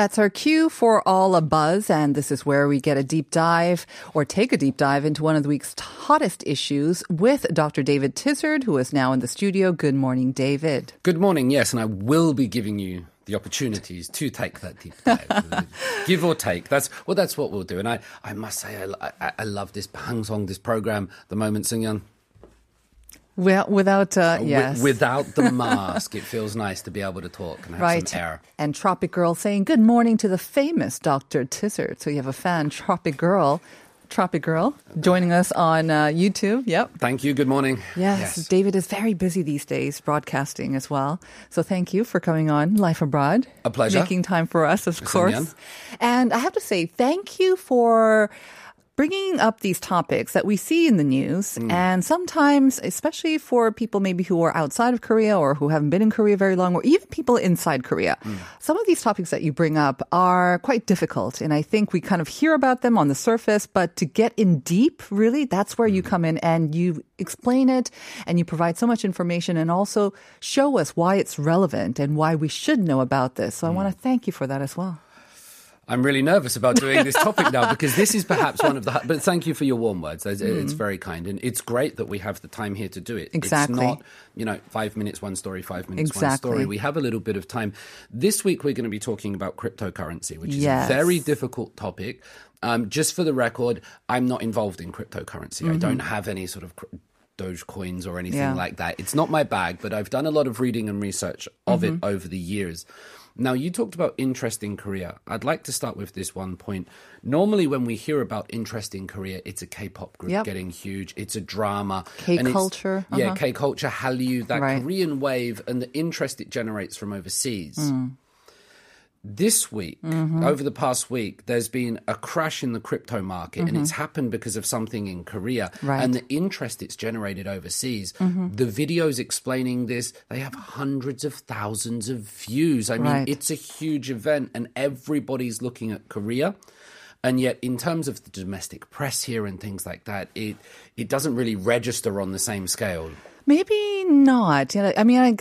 That's our cue for All a Buzz, and this is where we get a deep dive or take a deep dive into one of the week's hottest issues with Dr. David Tizard, who is now in the studio. Good morning, David. Good morning, yes, and I will be giving you the opportunities to take that deep dive. Give or take. That's well, that's what we'll do. And I, I must say, I, I, I love this Hang Song, this program, the moment Sungyeon. Well, without, uh, yes. without the mask, it feels nice to be able to talk and have Right. some air. And Tropic Girl saying good morning to the famous Dr. Tizard. So you have a fan, Tropic Girl. Tropic Girl joining us on uh, YouTube. Yep. Thank you. Good morning. Yes, David is very busy these days broadcasting as well. So thank you for coming on Life Abroad. A pleasure. Making time for us, of Yes, course. And I have to say thank you for bringing up these topics that we see in the news Mm. and sometimes especially for people maybe who are outside of Korea or who haven't been in Korea very long or even people inside Korea Mm. some of these topics that you bring up are quite difficult and I think we kind of hear about them on the surface but to get in deep really that's where Mm. you come in and you explain it and you provide so much information and also show us why it's relevant and why we should know about this so I want to thank you for that as well I'm really nervous about doing this topic now because this is perhaps one of the. But thank you for your warm words. It's, it's very kind, and it's great that we have the time here to do it. Mm. Exactly. It's not, you know, five minutes one story, five minutes one story. We have a little bit of time. This week we're going to be talking about cryptocurrency, which is Yes. a very difficult topic. Um, just for the record, I'm not involved in cryptocurrency. I don't have any sort of. cr- Doge coins or anything Mm-hmm. Yeah. like that. It's not my bag, but I've done a lot of reading and research of Mm-hmm. it over the years. Now, you talked about interest in Korea. I'd like to start with this one point. Normally, when we hear about interest in Korea, it's a K-pop group Yep. getting huge. It's a drama. K and it's- culture, Yeah, uh-huh. K culture, Hallyu, that Right. Korean wave, and the interest it generates from overseas. Mm. This week, Mm-hmm. over the past week, there's been a crash in the crypto market, and it's happened because of something in Korea Mm-hmm. Right. Mm-hmm. and the interest it's generated overseas. The videos explaining this, they have hundreds of thousands of views. I mean, Right. it's a huge event, and everybody's looking at Korea. And yet, in terms of the domestic press here and things like that, it it doesn't really register on the same scale. Maybe not. I mean, I,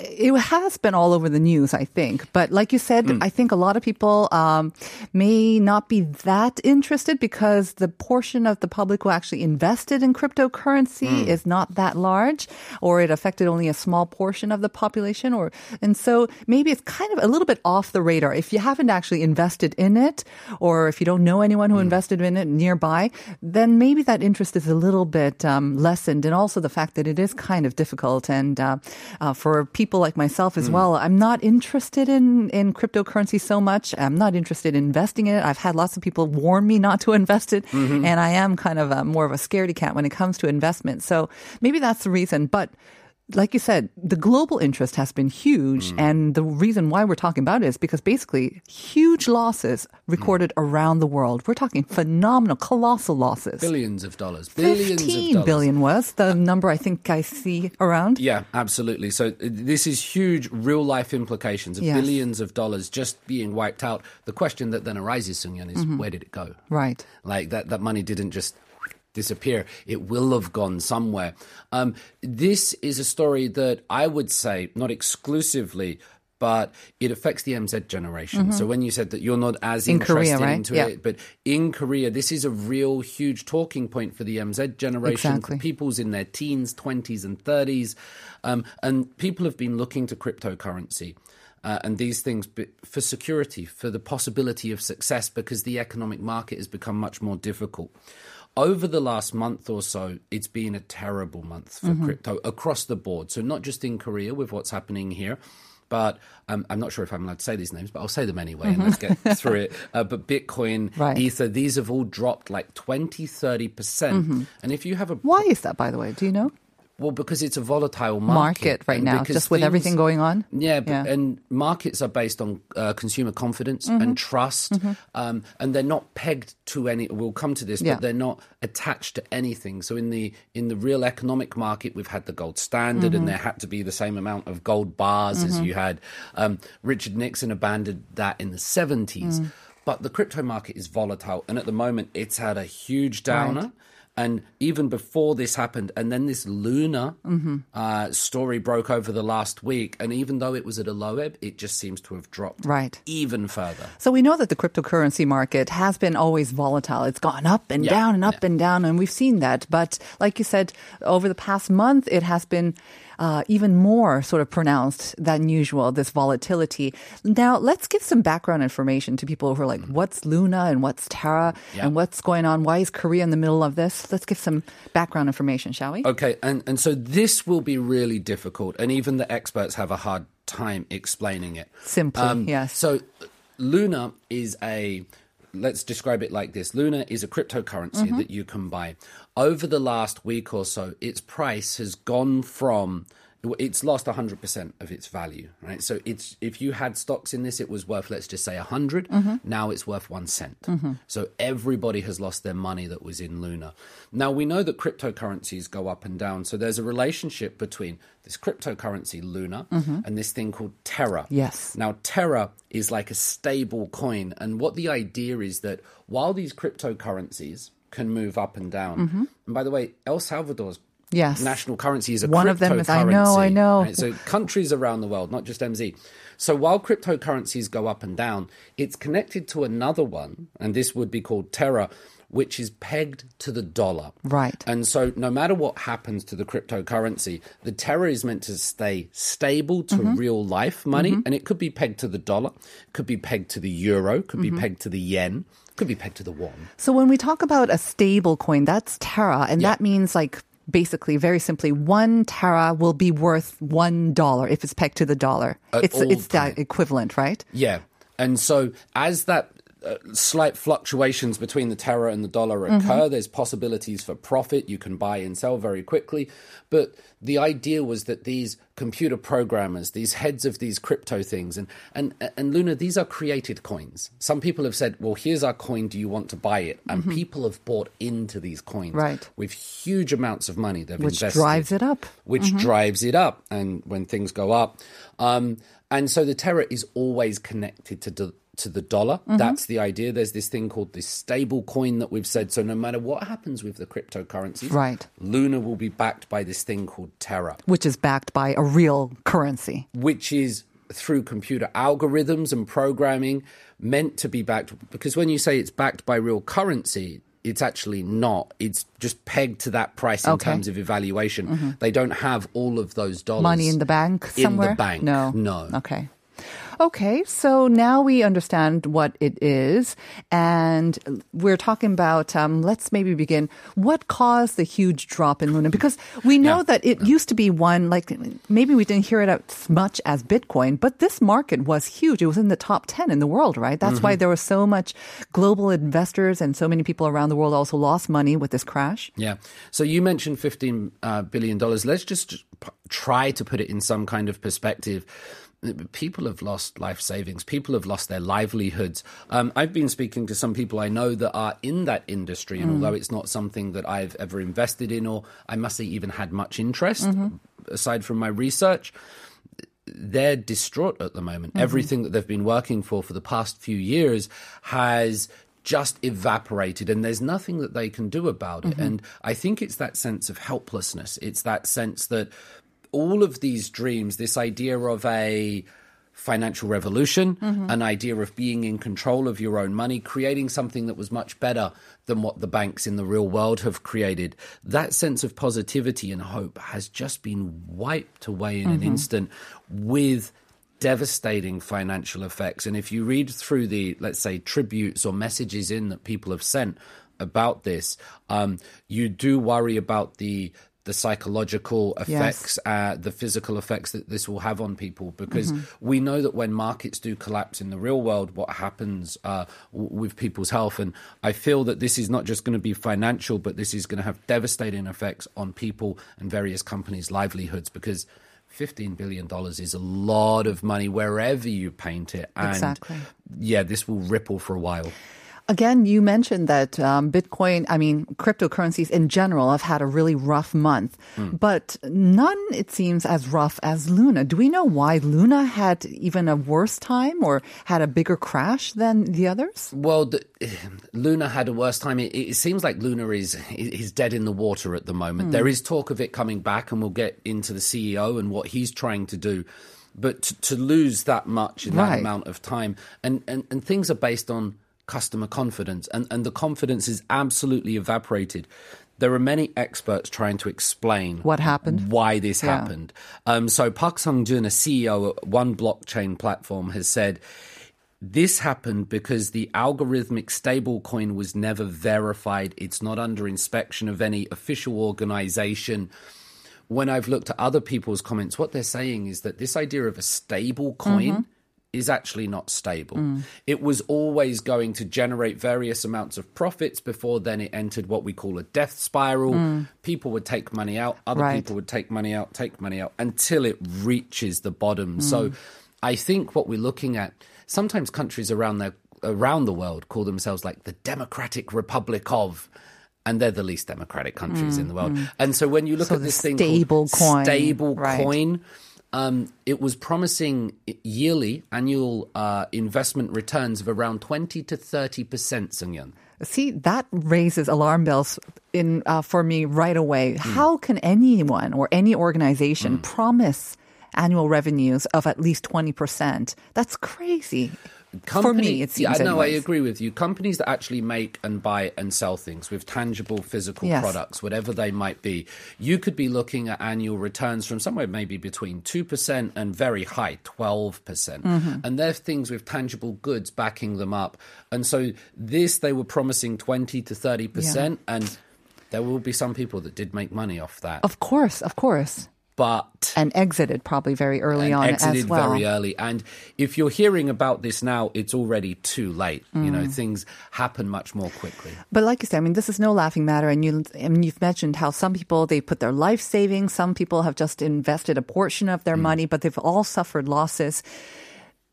it has been all over the news, I think. But like you said, Hmm. I think a lot of people um, may not be that interested because the portion of the public who actually invested in cryptocurrency Hmm. is not that large, or it affected only a small portion of the population. Or and so maybe it's kind of a little bit off the radar if you haven't actually invested in it, or if you don't know anyone who invested in it nearby. Then maybe that interest is a little bit um, lessened, and also the fact that it is kind of difficult. And uh, uh, for people like myself as mm. well, I'm not interested in in cryptocurrency so much. I'm not interested in investing in it. I've had lots of people warn me not to invest it, mm-hmm. and I am kind of a, more of a scaredy cat when it comes to investment. So maybe that's the reason, but like you said, the global interest has been huge. And the reason why we're talking about it is because basically huge losses recorded around the world. We're talking phenomenal, colossal losses. Billions of dollars. Billions of 15 dollars. billion was the number I think I see around. Yeah, absolutely. So uh, this is huge real life implications of Yes. billions of dollars just being wiped out. The question that then arises, Sungyeon, is Mm-hmm. where did it go? Right. Like that, that money didn't just disappear. It will have gone somewhere. Um, this is a story that I would say, not exclusively, but it affects the MZ generation. So when you said that you're not as Mm-hmm. In interested Korea, right? into Yeah. it, but in Korea, this is a real huge talking point for the MZ generation, Exactly. people's in their teens, 20s, and 30s. Um, and people have been looking to cryptocurrency. Uh, and these things for security, for the possibility of success, because the economic market has become much more difficult. Over the last month or so, it's been a terrible month for crypto across the board. So, not just in Korea with what's happening here, but um, I'm not sure if I'm allowed to say these names, but I'll say them anyway and let's get through it. Uh, but Bitcoin, Right. Ether, these have all dropped like 20, 30%. percent And if you have a Why is that, by the way? Do you know? Well, because it's a volatile market market, right now, just with things- everything going on? Yeah, but, Yeah. and markets are based on uh, consumer confidence Mm-hmm. and trust, um, and they're not pegged to any. We'll come to this, Yeah. but they're not attached to anything. So in the in the real economic market, we've had the gold standard, and Mm-hmm. there had to be the same amount of gold bars as you had. Um, Richard Nixon abandoned that in the seventies, Mm. but the crypto market is volatile, and at the moment, it's had a huge downer. And even before this happened, and then this Luna Mm-hmm. uh, story broke over the last week, and even though it was at a low ebb, it just seems to have dropped Right. even further. So we know that the cryptocurrency market has been always volatile. It's gone up and Yeah, down and up yeah. and down, and we've seen that. But like you said, over the past month, it has been uh, even more sort of pronounced than usual, this volatility. Now, let's give some background information to people who are like, what's Luna and what's Terra Mm-hmm. Yeah. and what's going on? Why is Korea in the middle of this? Let's give some background information, shall we? Okay, and, and so this will be really difficult, and even the experts have a hard time explaining it. Simply, yes. So, Luna is a, let's describe it like this Luna is a cryptocurrency Mm-hmm. that you can buy. Over the last week or so, its price has gone from. It's lost 100% of its value, right? So it's if you had stocks in this, it was worth, let's just say, 100. Mm-hmm. Now it's worth one cent. So everybody has lost their money that was in Luna. Now we know that cryptocurrencies go up and down. So there's a relationship between this cryptocurrency, Luna, and this thing called Terra. Mm-hmm. Yes. Now, Terra is like a stable coin. And what the idea is that while these cryptocurrencies can move up and down, and by the way, El Salvador's Mm-hmm. Yes. national currency is a One of them is- I know, I know. right? So countries around the world, not just MZ. So while cryptocurrencies go up and down, it's connected to another one, and this would be called Terra, which is pegged to the dollar. Right. And so no matter what happens to the cryptocurrency, the Terra is meant to stay stable to Mm-hmm. real life money, and it could be pegged to the dollar, could be pegged to the euro, could Mm-hmm. be pegged to the yen, could be pegged to the one. So when we talk about a stable coin, that's Terra, and Yeah. that means like basically, very simply, one Terra will be worth one dollar if it's pegged to the dollar. At it's it's that time. equivalent, right? Yeah. And so as that uh, slight fluctuations between the Terra and the dollar Mm-hmm. occur, there's possibilities for profit. You can buy and sell very quickly. But the idea was that these computer programmers, these heads of these crypto things, and, and, and Luna, these are created coins. Some people have said, well, here's our coin. Do you want to buy it? And people have bought into these coins Mm-hmm. Right. with huge amounts of money. They've Which invested drives it up. which drives it up. And when things go up, um, and so the Terra is always connected to do, to the dollar. Mm-hmm. That's the idea. There's this thing called this stable coin that we've said. So no matter what happens with the cryptocurrencies, Right. Luna will be backed by this thing called Terra, Which is backed by a real currency. which is through computer algorithms and programming meant to be backed. Because when you say it's backed by real currency, it's actually not. It's just pegged to that price in Okay. Mm-hmm. terms of evaluation. They don't have all of those dollars. Money in the bank somewhere? In the bank, No. no. Okay. Okay, so now we understand what it is, and we're talking about. Um, let's maybe begin. What caused the huge drop in Luna? Because we know Yeah. that it used to be one. Like maybe we didn't hear it as much as Bitcoin, but this market was huge. It was in the top ten in the world, right? That's Mm-hmm. why there was so much global investors and so many people around the world also lost money with this crash. Yeah. So you mentioned fifteen uh, billion dollars. Let's just p- try to put it in some kind of perspective. People have lost life savings. People have lost their livelihoods. Um, I've been speaking to some people I know that are in that industry, and mm. although it's not something that I've ever invested in, or I must say even had much interest, mm-hmm. aside from my research, they're distraught at the moment. Mm-hmm. Everything that they've been working for for the past few years has just evaporated and there's nothing that they can do about it. Mm-hmm. And I think it's that sense of helplessness. It's that sense that all of these dreams, this idea of a financial revolution, an idea of being in control of your own money, creating something that was much better than what the banks in the real world have created. That sense of positivity and hope has just been wiped away in an instant with devastating financial effects. And if you read through the, let's say, tributes or messages in that people have sent about this, um, you do worry about the the psychological effects, uh, the physical effects that this will have on people. Because we know that when markets do collapse in the real world, what happens uh, w- with people's health. And I feel that this is not just going to be financial, but this is going to have devastating effects on people and various companies' livelihoods. Because $15 billion is a lot of money wherever you paint it. And Exactly. yeah, this will ripple for a while. Again, you mentioned that um, Bitcoin, I mean, cryptocurrencies in general have had a really rough month, but none, it seems, as rough as Luna. Do we know why Luna had even a worse time or had a bigger crash than the others? Well, the, Luna had a worse time. It, it seems like Luna is is dead in the water at the moment. There is talk of it coming back, and we'll get into the CEO and what he's trying to do. But to, to lose that much in that Right. amount of time, and, and, and things are based on customer confidence, and, and the confidence is absolutely evaporated. There are many experts trying to explain What happened? why this Yeah. happened. Um, so Park Sung-jun, a CEO at one blockchain platform, has said this happened because the algorithmic stablecoin was never verified. It's not under inspection of any official organization. When I've looked at other people's comments, what they're saying is that this idea of a stable coin is actually not stable. Mm. It was always going to generate various amounts of profits before then it entered what we call a death spiral. Mm. People would take money out, other Right. people would take money out, take money out until it reaches the bottom. Mm. So I think what we're looking at sometimes countries around the around the world call themselves like the Democratic Republic of and they're the least democratic countries in the world. And so when you look So at this thing stable called coin, stable right. coin, um, it was promising yearly annual uh, investment returns of around 20 to 30 percent, Sungyeon. See, that raises alarm bells in uh, for me right away. How can anyone or any organization promise annual revenues of at least 20%? That's crazy. For me, it seems. Yeah, no, I agree with you. Companies that actually make and buy and sell things with tangible physical Yes. products, whatever they might be, you could be looking at annual returns from somewhere maybe between 2% and very high, 12%. percent Mm-hmm. And they're things with tangible goods backing them up. And so this, they were promising 20 to 30%. And there will be some people that did make money off that. Of course, of course. But And exited probably very early and on exited as well. very early. And if you're hearing about this now, it's already too late. You know, Mm. things happen much more quickly. But like you said, I mean, this is no laughing matter. And you, mean, you've mentioned how some people they put their life savings, some people have just invested a portion of Mm. their money, but they've all suffered losses.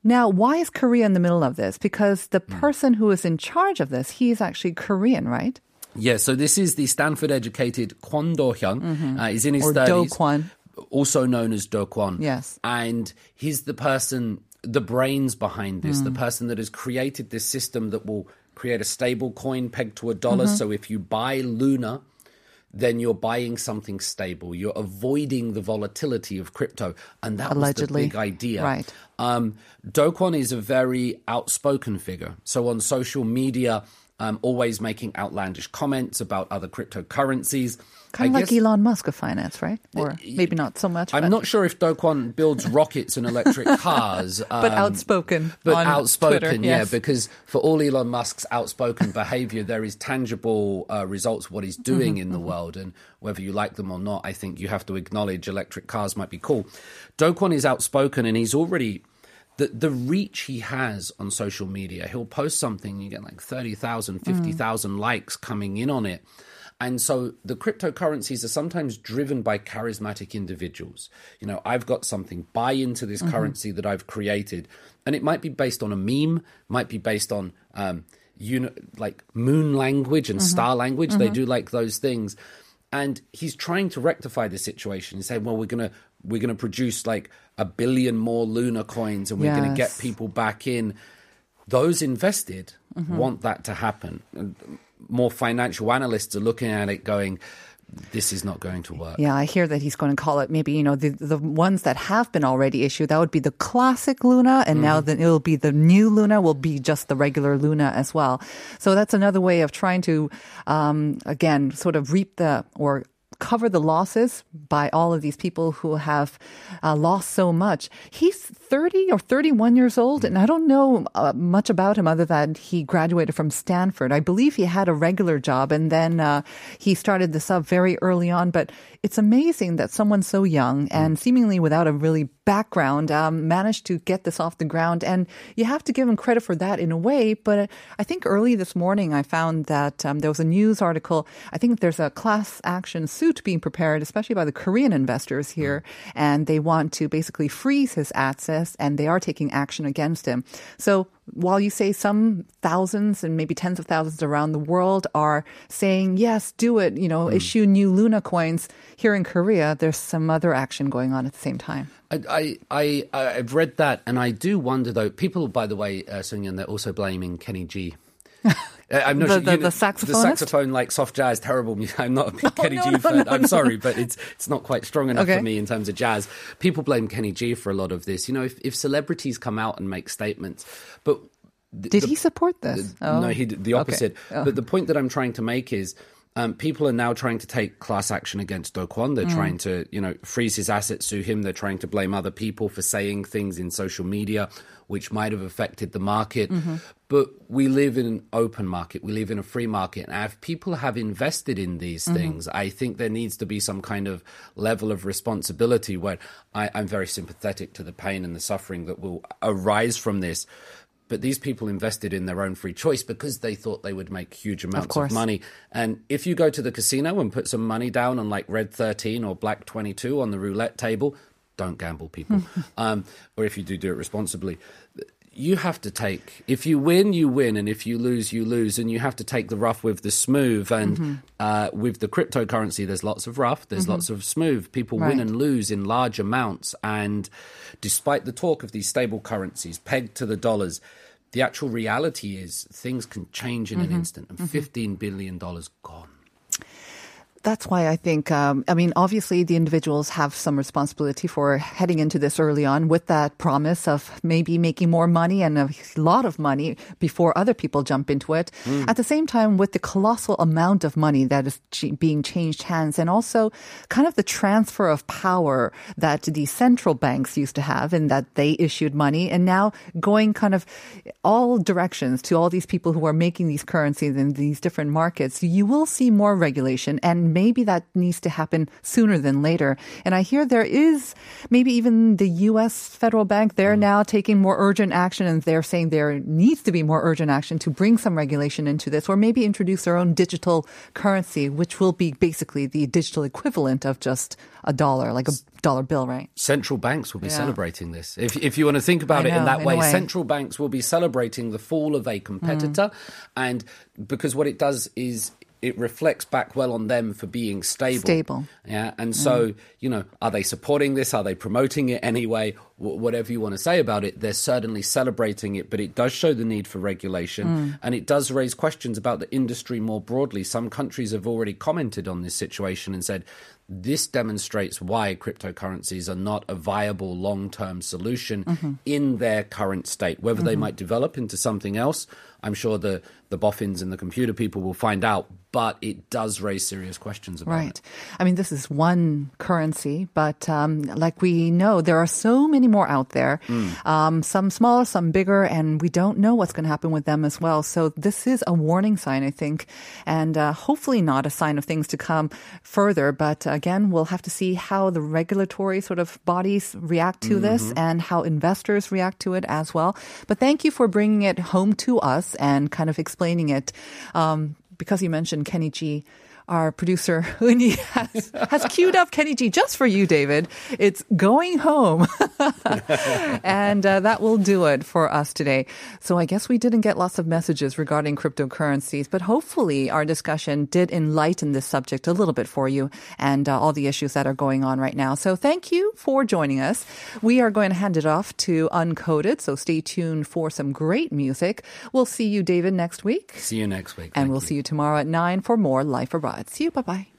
Now, why is Korea in the middle of this? Because the Mm. person who is in charge of this, he is actually Korean, right? Yeah, so this is the Stanford educated Kwon Do Hyun. Uh, he's in his Mm-hmm. Or Do Kwon. Also known as Do Kwon. Yes. And he's the person, the brains behind this, Mm. the person that has created this system that will create a stable coin pegged to a dollar. Mm-hmm. So if you buy Luna, then you're buying something stable. You're avoiding the volatility of crypto. And that Allegedly. was the big idea. Right. Um, Do Kwon is a very outspoken figure. So on social media, um, always making outlandish comments about other cryptocurrencies. Kind of I like guess- Elon Musk of finance, right? Or maybe not so much. I'm but, not sure if Do Kwon builds rockets and electric cars. but um, outspoken. but outspoken, Twitter, yeah, yes. because for all Elon Musk's outspoken behavior, there is tangible uh, results of what he's doing Mm-hmm, in the world, and whether you like them or not, I think you have to acknowledge electric cars might be cool. Do Kwon is outspoken, and he's already the the reach he has on social media. He'll post something, you get like 30,000, 50,000 likes coming in on it. And so the cryptocurrencies are sometimes driven by charismatic individuals. You know, I've got something, buy into this currency that I've created. And it might be based on a meme, might be based on um, know, like moon language and star language. They do like those things. And he's trying to rectify the situation. He's saying, well, we're going to we're going to produce like a billion more lunar coins and we're going to get people back in those invested Mm-hmm. want that to happen. More financial analysts are looking at it going, this is not going to work. Yeah, I hear that he's going to call it maybe, you know, the, the ones that have been already issued. That would be the classic Luna. And now Mm-hmm. that it'll be the new Luna will be just the regular Luna as well. So that's another way of trying to, um, again, sort of reap the or cover the losses by all of these people who have uh, lost so much. He's 30 or 31 years old, and I don't know uh, much about him other than he graduated from Stanford. I believe he had a regular job, and then uh, he started this up very early on. But it's amazing that someone so young and seemingly without a really background um, managed to get this off the ground. And you have to give him credit for that in a way. But I think early this morning I found that um, there was a news article. I think there's a class action suit being prepared, especially by the Korean investors here, and they want to basically freeze his assets, and they are taking action against him. So while you say some thousands and maybe tens of thousands around the world are saying, yes, do it, you know, issue new Luna coins, here in Korea, there's some other action going on at the same time. I, I, I, I've read that, and I do wonder though. People, by the way, uh, Sungyeon, they're also blaming Kenny G. Uh, I'm not The- sure, the- you the know, saxophonist? the saxophone, like soft jazz, terrible music. I'm not a big Kenny no, G no, fan. I'm sorry, but it's it's not quite strong enough Okay. for me in terms of jazz. People blame Kenny G for a lot of this. You know, if, if celebrities come out and make statements, but th- Did the- he support this? no, he did the Okay. opposite. Oh. But the point that I'm trying to make is. Um, people are now trying to take class action against Do Kwon. Mm. They're trying to, you know, freeze his assets, sue him. They're trying to blame other people for saying things in social media which might have affected the market. Mm-hmm. But we live in an open market. We live in a free market. And if people have invested in these Mm-hmm. things, I think there needs to be some kind of level of responsibility where I, I'm very sympathetic to the pain and the suffering that will arise from this. But these people invested in their own free choice because they thought they would make huge amounts of, course. money. And if you go to the casino and put some money down on like red 13 or black 22 on the roulette table, don't gamble, people. um, or if you do, do it responsibly. You have to take, if you win, you win. And if you lose, you lose. And you have to take the rough with the smooth. And mm-hmm. uh, with the cryptocurrency, there's lots of rough, there's mm-hmm. lots of smooth. People win and lose in large amounts. And despite the talk of these stable currencies pegged to the dollars, the actual reality is things can change in an mm-hmm. instant. And $15 billion gone. That's why I think, um, I mean, obviously the individuals have some responsibility for heading into this early on with that promise of maybe making more money and a lot of money before other people jump into it. At the same time, with the colossal amount of money that is being changed hands and also kind of the transfer of power that the central banks used to have and that they issued money and now going kind of all directions to all these people who are making these currencies in these different markets, you will see more regulation and maybe that needs to happen sooner than later. And I hear there is maybe even the US federal bank, they're mm-hmm. now taking more urgent action and they're saying there needs to be more urgent action to bring some regulation into this or maybe introduce their own digital currency, which will be basically the digital equivalent of just a dollar, like a dollar bill, right? Central banks will be Yeah. celebrating this. If, if you want to think about I it in that in way, way. central banks will be celebrating the fall of a competitor. Mm. And because what it does is it reflects back well on them for being stable. Stable. Yeah. And so, mm. you know, are they supporting this? Are they promoting it anyway? Wh- whatever you want to say about it, they're certainly celebrating it, but it does show the need for regulation mm. and it does raise questions about the industry more broadly. Some countries have already commented on this situation and said, this demonstrates why cryptocurrencies are not a viable long term solution mm-hmm. in their current state. Whether they mm-hmm. might develop into something else, I'm sure the, the boffins and the computer people will find out, but it does raise serious questions about Right. it. I mean, this is one currency, but um, like we know, there are so many more out there. Um, some smaller, some bigger, and we don't know what's going to happen with them as well. So this is a warning sign, I think, and uh, hopefully not a sign of things to come further. But again, we'll have to see how the regulatory sort of bodies react to this and how investors react to it as well. But thank you for bringing it home to us and kind of explaining it. Um, because you mentioned Kenny G, our producer Uni has, has queued up Kenny G just for you, David. It's going home. and uh, that will do it for us today. So I guess we didn't get lots of messages regarding cryptocurrencies, but hopefully our discussion did enlighten this subject a little bit for you and uh, all the issues that are going on right now. So thank you for joining us. We are going to hand it off to Uncoded, so stay tuned for some great music. We'll see you, David, next week. See you next week. And Thank we'll you. see you tomorrow at 9 for more Life Abroad. See you. Bye bye.